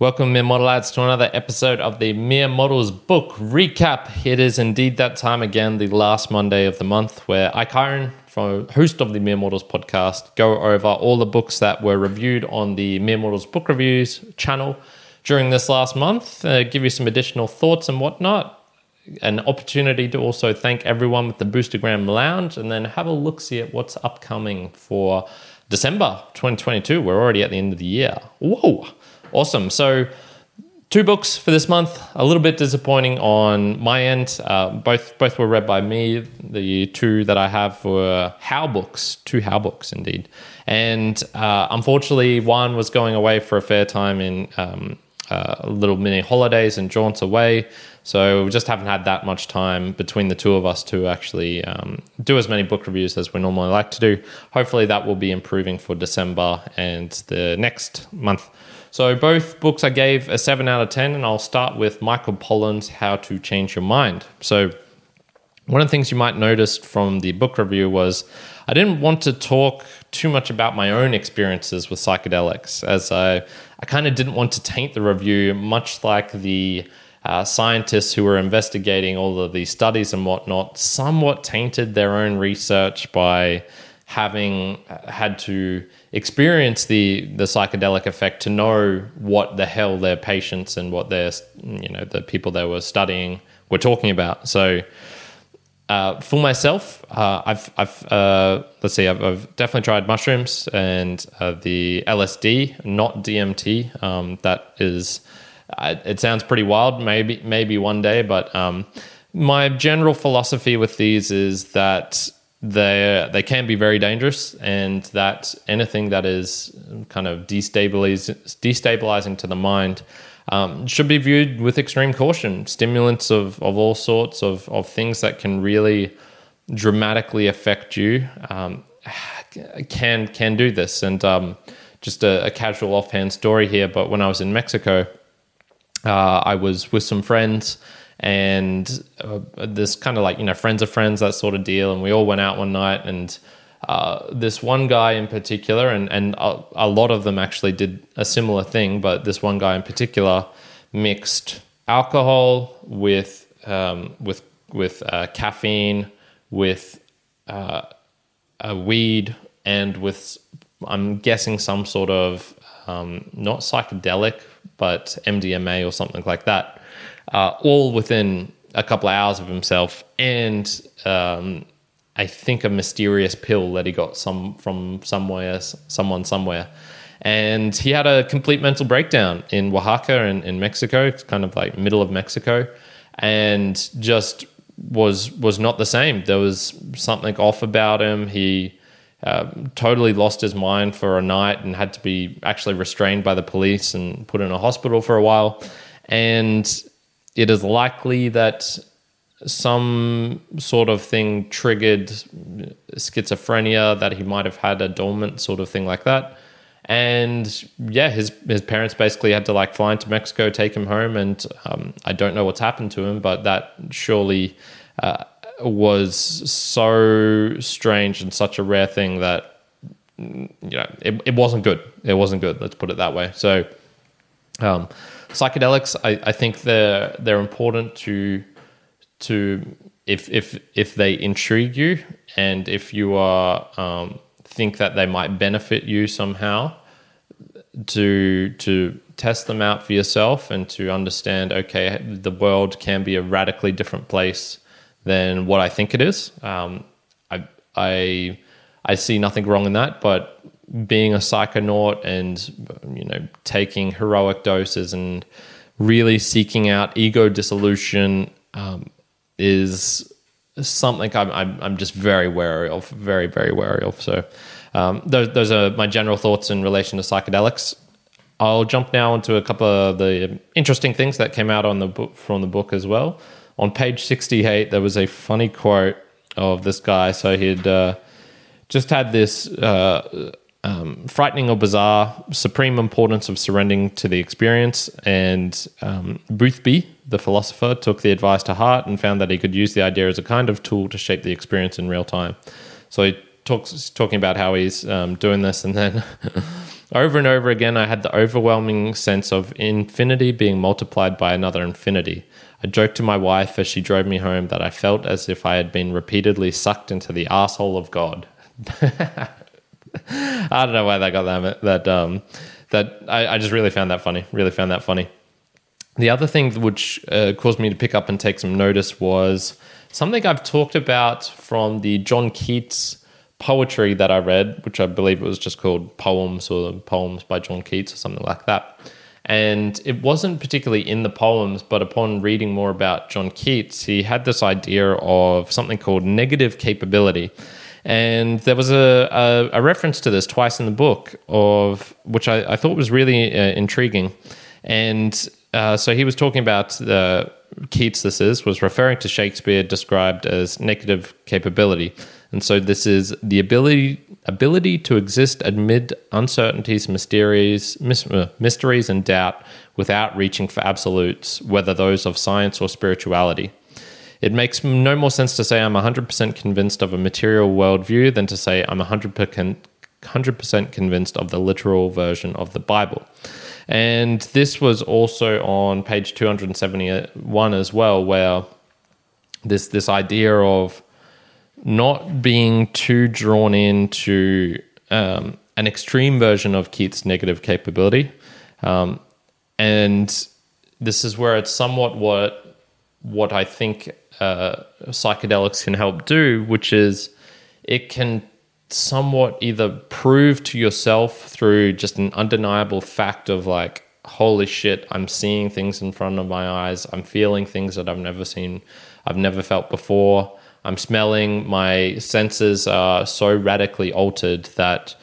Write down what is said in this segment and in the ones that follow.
Welcome, Mere Mortal Lads, to another episode of the Mere Mortals book recap. It is indeed that time again, the last Monday of the month, where I, Kyrin, from host of the Mere Mortals podcast, go over all the books that were reviewed on the Mere Mortals book reviews channel during this last month, uh, give you some additional thoughts and whatnot. An opportunity to also thank everyone with the Boostagram Lounge, and then have a look see at what's upcoming for December 2022. We're already at the end of the year. Whoa! Awesome. So, two books for this month. A little bit disappointing on my end. Uh, both both were read by me. The two that I have were How books, two How books indeed. And uh, unfortunately, one was going away for a fair time in um, uh, little mini holidays and jaunts away. So we just haven't had that much time between the two of us to actually um, do as many book reviews as we normally like to do. Hopefully, that will be improving for December and the next month. So both books I gave a 7 out of 10, and I'll start with Michael Pollan's How to Change Your Mind. So one of the things you might notice from the book review was I didn't want to talk too much about my own experiences with psychedelics, as I, I kind of didn't want to taint the review, much like the uh, scientists who were investigating all of these studies and whatnot somewhat tainted their own research by having uh, had to experience the the psychedelic effect to know what the hell their patients and what their you know the people they were studying were talking about. So uh, for myself, uh, I've I've uh, let's see, I've, I've, definitely tried mushrooms and uh, the LSD, not DMT. Um, that is, uh, it sounds pretty wild. Maybe maybe one day, but um, my general philosophy with these is that they they can be very dangerous, and that anything that is kind of destabilizing destabilizing to the mind um, should be viewed with extreme caution. Stimulants of of all sorts of of things that can really dramatically affect you um, can can do this. And um, just a, a, casual offhand story here, but when I was in Mexico, uh, I was with some friends and uh, this kind of like you know friends of friends that sort of deal. And we all went out one night and uh, this one guy in particular and and a, a, lot of them actually did a similar thing but this one guy in particular mixed alcohol with um, with with uh, caffeine with uh, a weed and with I'm guessing some sort of um, not psychedelic but MDMA or something like that uh, all within a couple of hours of himself, and um, I think a mysterious pill that he got some from somewhere, someone somewhere. And he had a complete mental breakdown in Oaxaca in, in Mexico. It's kind of like middle of Mexico, and just was was not the same. There was something off about him. He uh, totally lost his mind for a night and had to be actually restrained by the police and put in a hospital for a while. And it is likely that some sort of thing triggered schizophrenia that he might have had a dormant sort of thing like that. And yeah his his parents basically had to like fly into mexico take him home and um, i don't know what's happened to him but that surely uh, was so strange and such a rare thing that you know it, it wasn't good. It wasn't good let's put it that way. So um, psychedelics, I, I think they're they're important to to if if if they intrigue you and if you are um, think that they might benefit you somehow to to test them out for yourself and to understand okay the world can be a radically different place than what I think it is. Um, I I I see nothing wrong in that but being a psychonaut and you know taking heroic doses and really seeking out ego dissolution um, is something I'm, I'm, I'm just very wary of, very very wary of. So um, those those are my general thoughts in relation to psychedelics. I'll jump now into a couple of the interesting things that came out on the book from the book as well. On page 68, there was a funny quote of this guy. So he'd uh, just had this uh, um, frightening or bizarre, supreme importance of surrendering to the experience. And um, Boothby, the philosopher, took the advice to heart and found that he could use the idea as a kind of tool to shape the experience in real time. So he talks talking about how he's um, doing this, and then Over and over again, I had the overwhelming sense of infinity being multiplied by another infinity. I joked to my wife as she drove me home that I felt as if I had been repeatedly sucked into the asshole of God. I don't know why that got that. That um, that I, I just really found that funny. Really found that funny. The other thing which uh, caused me to pick up and take some notice was something I've talked about from the John Keats poetry that I read, which I believe it was just called Poems or Poems by John Keats or something like that. And it wasn't particularly in the poems, but upon reading more about John Keats, he had this idea of something called negative capability. And there was a, a, a reference to this twice in the book, of which I, I thought was really uh, intriguing. And uh, so he was talking about uh, Keats, this is, was referring to Shakespeare described as negative capability. And so this is the ability ability to exist amid uncertainties, mysteries, uh, mysteries and doubt without reaching for absolutes, whether those of science or spirituality. It makes no more sense to say I'm 100% convinced of a material worldview than to say I'm 100% 100% convinced of the literal version of the Bible. And this was also on page 271 as well, where this this idea of not being too drawn into um, an extreme version of Keats' negative capability. Um, and this is where it's somewhat what what I think uh, psychedelics can help do, which is it can somewhat either prove to yourself through just an undeniable fact of like, holy shit, I'm seeing things in front of my eyes, I'm feeling things that I've never seen, I've never felt before. I'm smelling, my senses are so radically altered that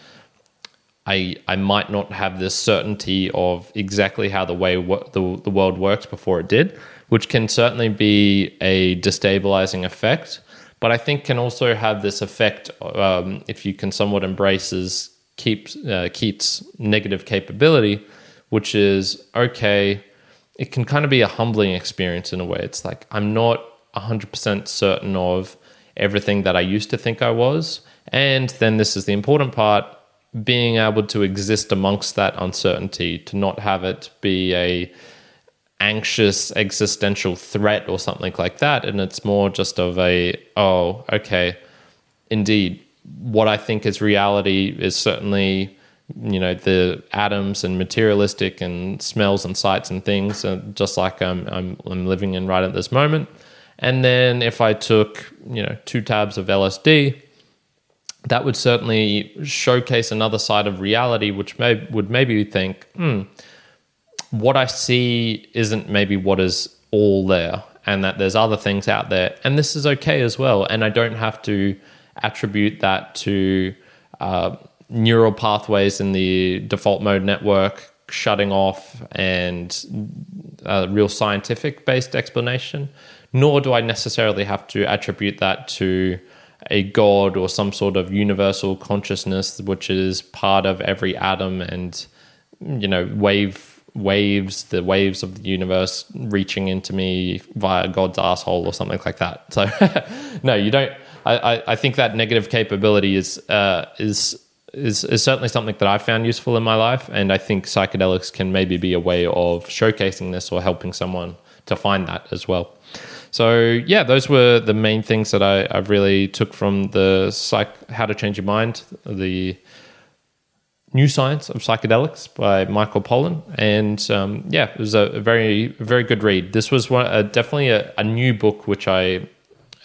I I might not have this certainty of exactly how the way the the world works before it did, which can certainly be a destabilizing effect. But I think can also have this effect um, if you can somewhat embraces keeps uh, Keats' negative capability, which is okay. It can kind of be a humbling experience in a way. It's like I'm not 100% certain of everything that I used to think I was. And then this is the important part being able to exist amongst that uncertainty, to not have it be a anxious existential threat or something like that. And it's more just of a, oh, okay, indeed, what I think is reality is certainly you know the atoms and materialistic and smells and sights and things and just like I'm, I'm I'm living in right at this moment and then if I took, you know, two tabs of LSD, that would certainly showcase another side of reality, which may would maybe think, hmm, what I see isn't maybe what is all there, and that there's other things out there, and this is okay as well. And I don't have to attribute that to uh, neural pathways in the default mode network shutting off and a real scientific based explanation nor do I necessarily have to attribute that to a god or some sort of universal consciousness which is part of every atom and you know wave waves the waves of the universe reaching into me via god's asshole or something like that so no you don't I, I think that negative capability is uh, is is, is certainly something that I've found useful in my life, and I think psychedelics can maybe be a way of showcasing this or helping someone to find that as well. So yeah, those were the main things that I, I really took from the psych, How to Change Your Mind, the New Science of Psychedelics by Michael Pollan, and um, yeah, it was a, very very good read. This was one, uh, definitely a, a, new book which I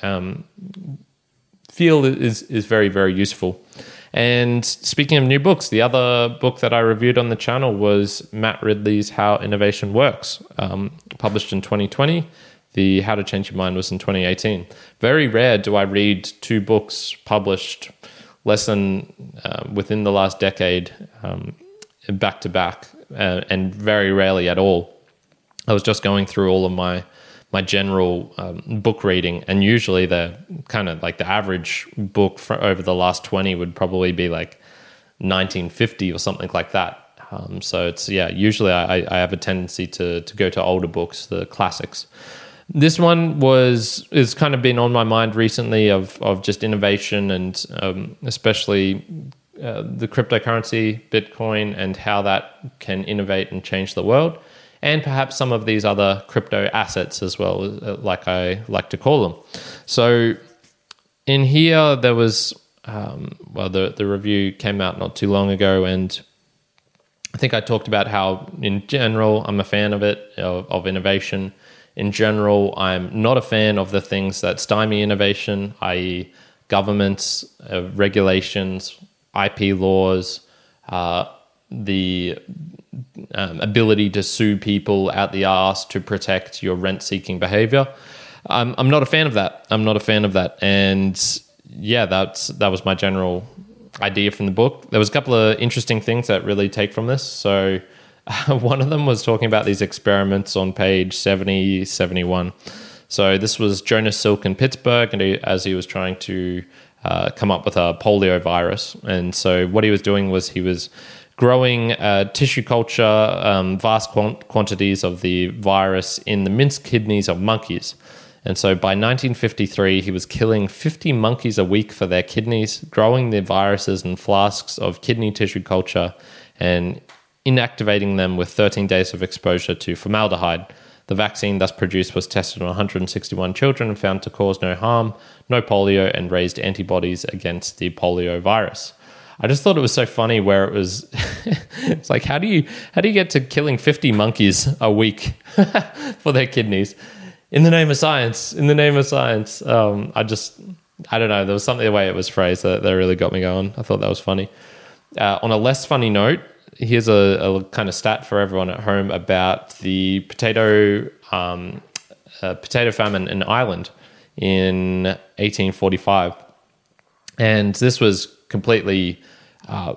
um, feel is is very very useful. And speaking of new books, the other book that I reviewed on the channel was Matt Ridley's How Innovation Works, um, published in 2020. The How to Change Your Mind was in 2018. Very rare do I read two books published less than uh, within the last decade um, back to back, uh, and very rarely at all. I was just going through all of my my general um, book reading, and usually the kind of like the average book for over the last 20 would probably be like 1950 or something like that. Um, so it's yeah, usually I, I have a tendency to to go to older books, the classics. This one was is kind of been on my mind recently of of just innovation and um, especially uh, the cryptocurrency, Bitcoin, and how that can innovate and change the world, and perhaps some of these other crypto assets as well, uh, like I like to call them. So, in here, there was, um, well, the, the review came out not too long ago, and I think I talked about how, in general, I'm a fan of it, of, of innovation. In general, I'm not a fan of the things that stymie innovation, i.e., governments, uh, regulations, IP laws, uh, the um, ability to sue people out the arse to protect your rent seeking behavior. I'm, I'm not a fan of that. I'm not a fan of that. And yeah, that's that was my general idea from the book. There was a couple of interesting things that really take from this. So one of them was talking about these experiments on page 70, 71. So this was Jonas Salk in Pittsburgh, and he, as he was trying to uh, come up with a polio virus. And so what he was doing was he was growing uh, tissue culture, um, vast quant- quantities of the virus in the minced kidneys of monkeys. And so by 1953, he was killing 50 monkeys a week for their kidneys, growing the viruses in flasks of kidney tissue culture, and inactivating them with 13 days of exposure to formaldehyde. The vaccine thus produced was tested on 161 children and found to cause no harm, no polio, and raised antibodies against the polio virus. I just thought it was so funny where it was it's like how do you how do you get to killing 50 monkeys a week for their kidneys in the name of science in the name of science um, I just I don't know there was something the way it was phrased that, that really got me going I thought that was funny uh, on a less funny note here's a, a, kind of stat for everyone at home about the potato um, uh, potato famine in Ireland in 1845, and this was completely uh,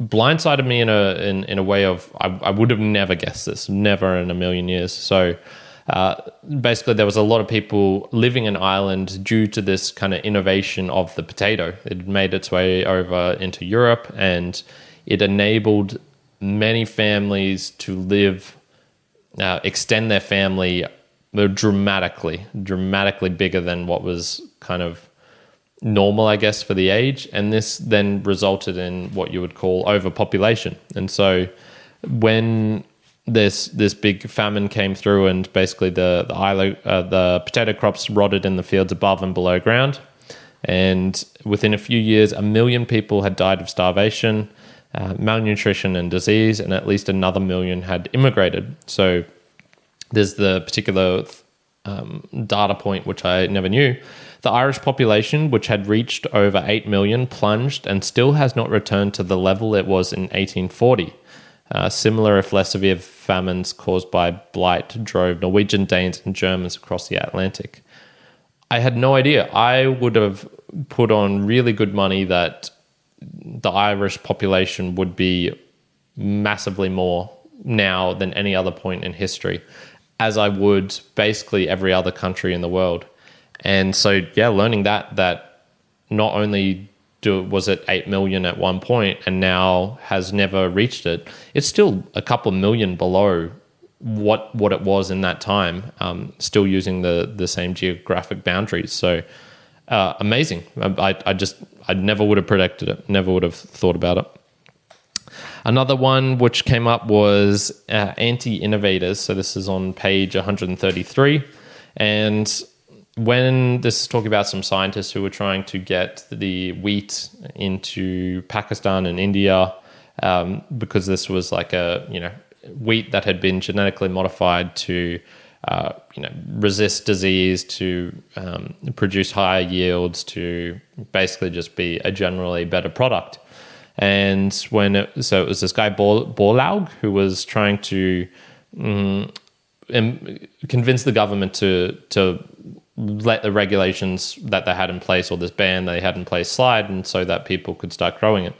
blindsided me in a in, in a way of I, I would have never guessed this, never in a million years. So. Uh, basically, there was a lot of people living in Ireland due to this kind of innovation of the potato. It made its way over into Europe, and it enabled many families to live, uh, extend their family dramatically, dramatically bigger than what was kind of normal, I guess, for the age. And this then resulted in what you would call overpopulation. And so when this this big famine came through, and basically the the, uh, the potato crops rotted in the fields above and below ground. And within a few years, a million people had died of starvation uh, malnutrition and disease, and at least another million had immigrated. So there's the particular um, data point which I never knew. The Irish population, which had reached over 8 million, plunged and still has not returned to the level it was in 1840. Uh, similar, if less severe, famines caused by blight drove Norwegian, Danes, and Germans across the Atlantic. I had no idea. I would have put on really good money that the Irish population would be massively more now than any other point in history, as I would basically every other country in the world. And so, yeah, learning that that not only do, was it eight million at one point and now has never reached it, it's still a couple million below what what it was in that time. Um, still using the the same geographic boundaries. So uh, amazing. I, I just I never would have predicted it. Never would have thought about it. Another one which came up was uh, anti innovators. So this is on page 133. And when this is talking about some scientists who were trying to get the wheat into Pakistan and India, um, because this was like a, you know, wheat that had been genetically modified to uh, you know, resist disease, to um, produce higher yields, to basically just be a generally better product. And when it, so it was this guy Borlaug who was trying to um, convince the government to to let the regulations that they had in place or this ban they had in place slide, and so that people could start growing it.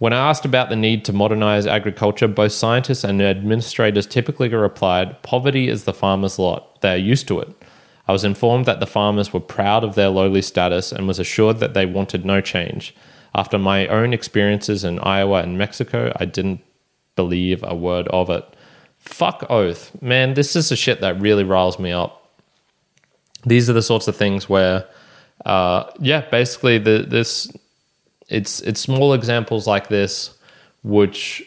When I asked about the need to modernize agriculture, both scientists and administrators typically replied, Poverty is the farmer's lot. They are used to it. I was informed that the farmers were proud of their lowly status and was assured that they wanted no change. After my own experiences in Iowa and Mexico, I didn't believe a word of it. Fuck oath. Man, this is the shit that really riles me up. These are the sorts of things where, uh, yeah, basically the, this it's it's small examples like this which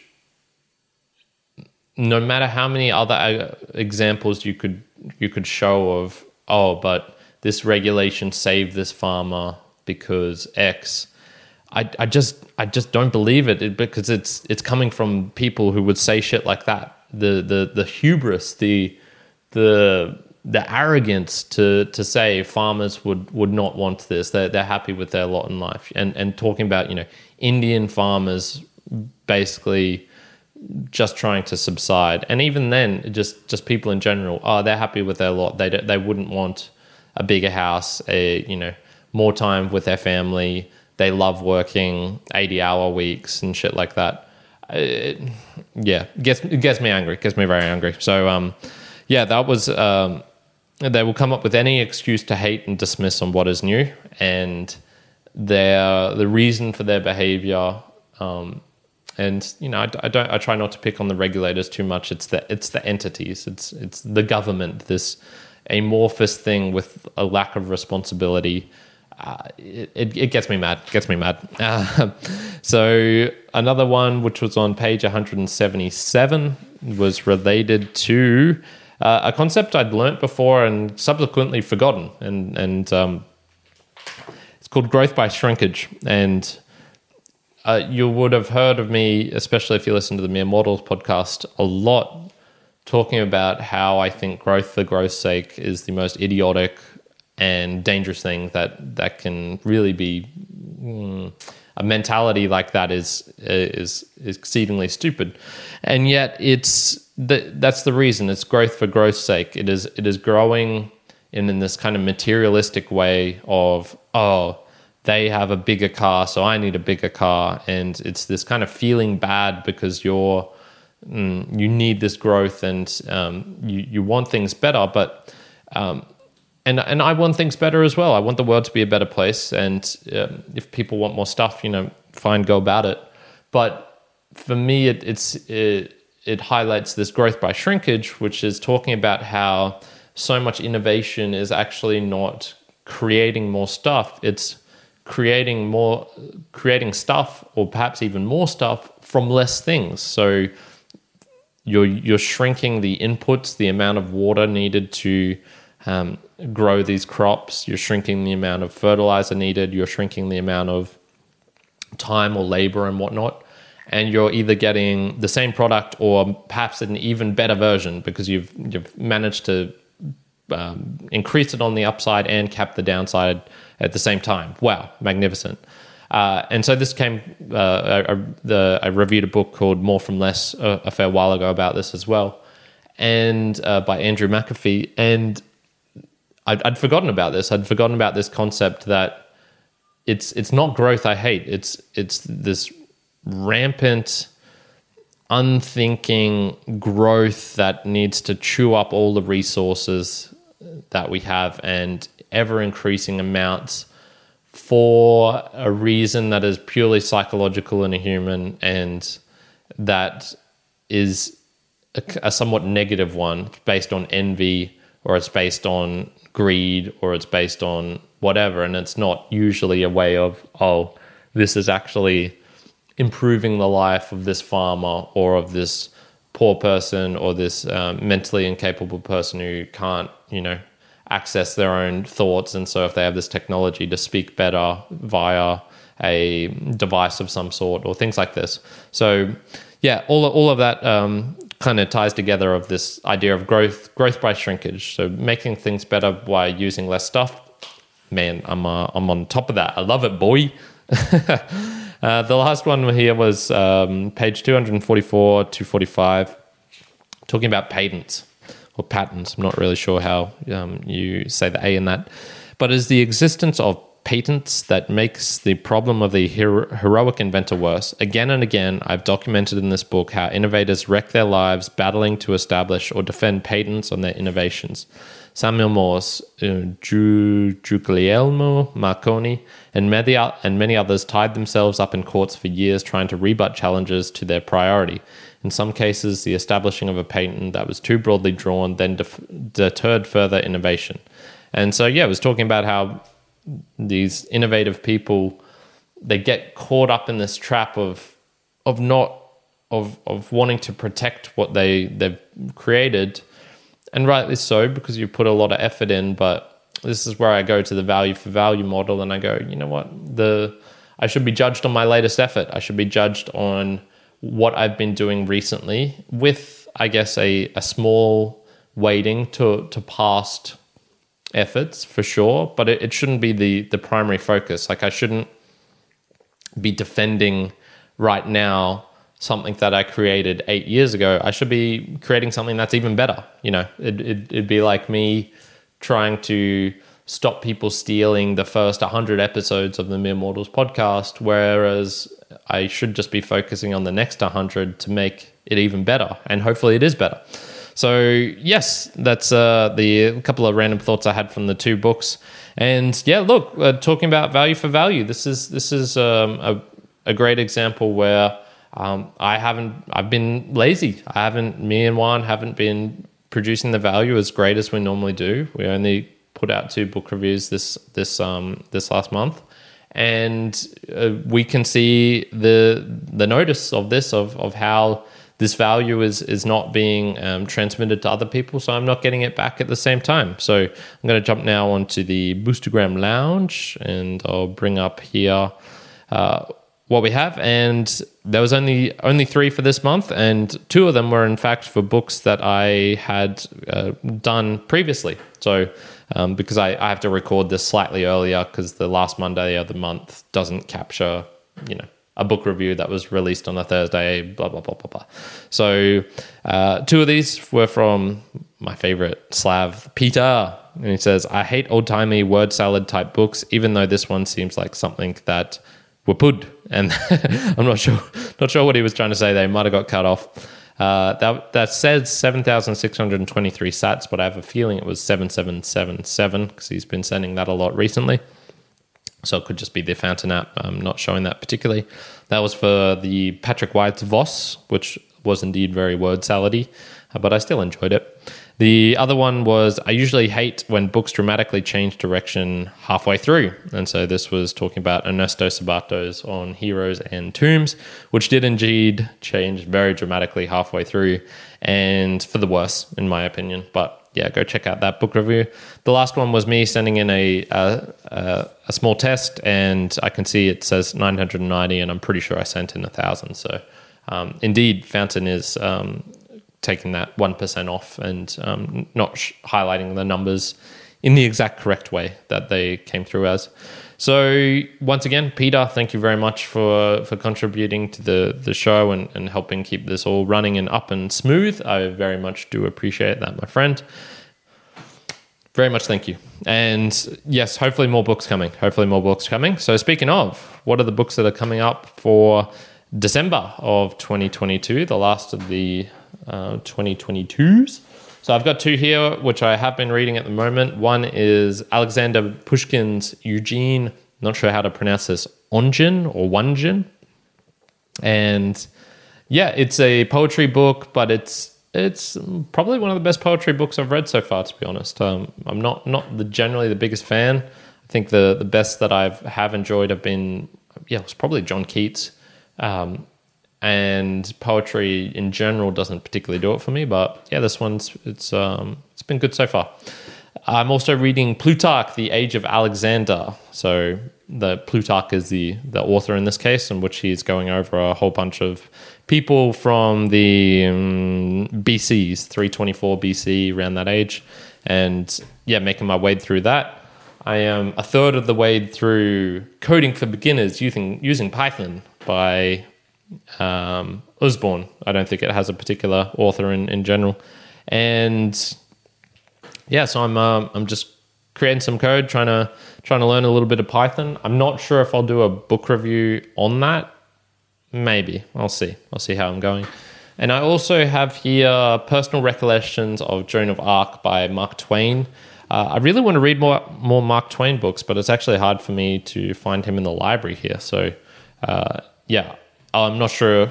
no matter how many other uh, examples you could you could show of oh but this regulation saved this farmer because x I, I just I just don't believe it because it's it's coming from people who would say shit like that. The the the hubris the the the arrogance to to say farmers would would not want this they're, they're happy with their lot in life and and talking about you know Indian farmers basically just trying to subside. And even then, just just people in general, oh, they're happy with their lot. They they wouldn't want a bigger house, a you know more time with their family. They love working eighty hour weeks and shit like that. It, yeah, gets gets me angry. Gets me very angry. So um, yeah, that was um, they will come up with any excuse to hate and dismiss on what is new, and their the reason for their behavior. Um, and you know, I, I, don't. I try not to pick on the regulators too much. It's the it's the entities. It's it's the government. This amorphous thing with a lack of responsibility. Uh, it, it, gets me mad. Gets me mad. Uh, so another one, which was on page 177, was related to uh, a concept I'd learnt before and subsequently forgotten, and and um, it's called growth by shrinkage. And uh, you would have heard of me, especially if you listen to the Mere Mortals podcast, a lot talking about how I think growth for growth's sake is the most idiotic and dangerous thing that that can really be. Mm, a mentality like that is is, exceedingly stupid, and yet it's the, that's the reason. It's growth for growth's sake. It is it is growing in, in this kind of materialistic way of oh they have a bigger car, so I need a bigger car. And it's this kind of feeling bad because you're mm, you need this growth and um, you you want things better, but um, and and I want things better as well. I want the world to be a better place, and um, if people want more stuff, you know, fine, go about it. But for me, it, it's it, it highlights this growth by shrinkage, which is talking about how so much innovation is actually not creating more stuff. It's creating more creating stuff or perhaps even more stuff from less things so you're you're shrinking the inputs the amount of water needed to um, grow these crops you're shrinking the amount of fertilizer needed you're shrinking the amount of time or labor and whatnot and you're either getting the same product or perhaps an even better version because you've you've managed to um, increase it on the upside and cap the downside at the same time. Wow, magnificent. Uh, and so this came, uh, I, the, I, reviewed a book called More from Less a, a fair while ago about this as well, and uh, by Andrew McAfee. And I'd, I'd, forgotten about this. I'd forgotten about this concept that it's it's not growth I hate. It's it's this rampant, unthinking growth that needs to chew up all the resources that we have and ever increasing amounts for a reason that is purely psychological in a human and that is a, a, somewhat negative one based on envy or it's based on greed or it's based on whatever and it's not usually a way of oh this is actually improving the life of this farmer or of this poor person or this um, mentally incapable person who can't you know access their own thoughts. And so if they have this technology to speak better via a device of some sort or things like this. So yeah, all, all of that um, kind of ties together of this idea of growth, growth by shrinkage. So making things better by using less stuff. Man, I'm, uh, I'm on top of that. I love it, boy. uh, the last one here was um, page 244 to 45, talking about patents or patents. I'm not really sure how um, you say the A in that, but is the existence of patents that makes the problem of the hero- heroic inventor worse. Again and again, I've documented in this book how innovators wreck their lives battling to establish or defend patents on their innovations. Samuel Morse, uh, Guglielmo Marconi, and many, and many others tied themselves up in courts for years trying to rebut challenges to their priority. In some cases, the establishing of a patent that was too broadly drawn then def- deterred further innovation. And so, yeah, I was talking about how these innovative people they get caught up in this trap of of not of of wanting to protect what they they've created, and rightly so because you put a lot of effort in. But this is where I go to the value for value model, and I go, you know what, the I should be judged on my latest effort. I should be judged on what I've been doing recently, with I guess a a small weighting to to past efforts for sure, but it, it shouldn't be the the primary focus. Like I shouldn't be defending right now something that I created eight years ago. I should be creating something that's even better. You know, it, it, it'd be like me trying to stop people stealing the first 100 episodes of the Mere Mortals podcast, whereas I should just be focusing on the next 100 to make it even better. And hopefully it is better. So, yes, that's uh, the couple of random thoughts I had from the two books. And yeah, look, uh, talking about value for value, this is this is um, a, a great example where um, I haven't I've been lazy. I haven't me and Juan haven't been producing the value as great as we normally do. We only put out two book reviews this this um, this last month, and uh, we can see the the notice of this of of how this value is is not being um, transmitted to other people, so I'm not getting it back at the same time. So I'm going to jump now onto the Boostagram Lounge, and I'll bring up here uh, what we have. And there was only only three for this month, and two of them were in fact for books that I had uh, done previously. So um, because I, I have to record this slightly earlier because the last Monday of the month doesn't capture, you know, a book review that was released on a Thursday, blah, blah, blah, blah, blah. So, uh, two of these were from my favorite Slav, Petar. And he says, I hate old timey word salad type books, even though this one seems like something that were put. And I'm not sure, not sure what he was trying to say. They might have got cut off. Uh, that that says 7,623 sats, but I have a feeling it was 7777 because he's been sending that a lot recently. So it could just be the Fountain app. I'm not showing that particularly. That was for the Patrick White's Voss, which was indeed very word salady, uh, but I still enjoyed it. The other one was I usually hate when books dramatically change direction halfway through. And so this was talking about Ernesto Sabato's on Heroes and Tombs, which did indeed change very dramatically halfway through and for the worse, in my opinion. But yeah, go check out that book review. The last one was me sending in a, a, small test, and I can see it says 990, and I'm pretty sure I sent in a thousand. So, um, indeed, Fountain is um, taking that 1% off and um, not sh- highlighting the numbers in the exact correct way that they came through as. So once again, Petar, thank you very much for for contributing to the the show and, and helping keep this all running and up and smooth. I very much do appreciate that, my friend. Very much thank you. And yes, hopefully more books coming. Hopefully more books coming. So speaking of, what are the books that are coming up for December of 2022, the last of the uh, 2022s? So I've got two here, which I have been reading at the moment. One is Alexander Pushkin's Eugene, not sure how to pronounce this, Onjin or Wanjin. And yeah, it's a poetry book, but it's it's probably one of the best poetry books I've read so far. To be honest, um, I'm not not the generally the biggest fan. I think the the best that I've have enjoyed have been yeah, it was probably John Keats. Um, and poetry in general doesn't particularly do it for me. But yeah, this one's it's um, it's been good so far. I'm also reading Plutarch, The Age of Alexander. So the Plutarch is the the author in this case, in which he's going over a whole bunch of people from the um, BCs, 324 BC, around that age, and yeah, making my way through that. I am a third of the way through coding for beginners using using Python by um. I don't think it has a particular author in, in general. And yeah, so I'm um, I'm just creating some code, trying to trying to learn a little bit of Python. I'm not sure if I'll do a book review on that. Maybe I'll see. I'll see how I'm going. And I also have here personal recollections of Joan of Arc by Mark Twain. Uh, I really want to read more more Mark Twain books, but it's actually hard for me to find him in the library here. So uh, yeah, I'm not sure.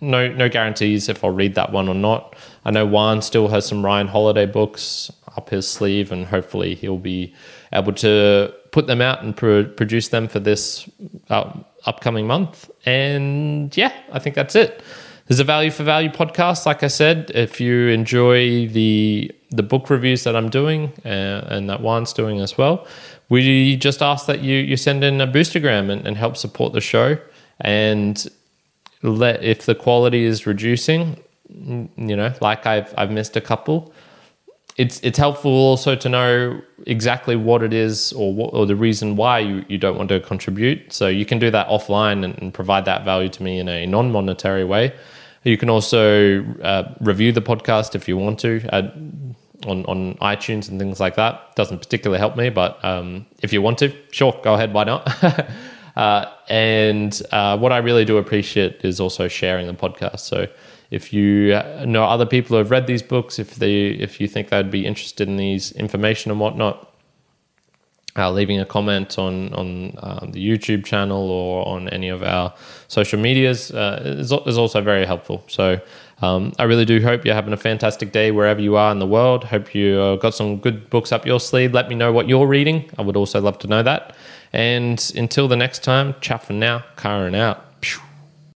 No, no guarantees if I'll read that one or not. I know Juan still has some Ryan Holiday books up his sleeve, and hopefully he'll be able to put them out and pro- produce them for this uh, upcoming month. And yeah, I think that's it. There's a value for value podcast. Like I said, if you enjoy the the book reviews that I'm doing uh, and that Juan's doing as well, we just ask that you you send in a boostagram and, and help support the show. And let if the quality is reducing, you know, like I've I've missed a couple it's it's helpful also to know exactly what it is or what, or the reason why you, you don't want to contribute. So you can do that offline and, and provide that value to me in a non monetary way. You can also uh, review the podcast if you want to on on iTunes and things like that. Doesn't particularly help me, but um, if you want to, sure, go ahead. Why not? uh, and uh, what I really do appreciate is also sharing the podcast. So if you know other people who have read these books, if they if you think they'd be interested in these information and whatnot, uh, leaving a comment on on um, the YouTube channel or on any of our social medias uh, is, is also very helpful. So um, I really do hope you're having a fantastic day wherever you are in the world. Hope you uh, got some good books up your sleeve. Let me know what you're reading. I would also love to know that. And until the next time, ciao for now. Kyrin out.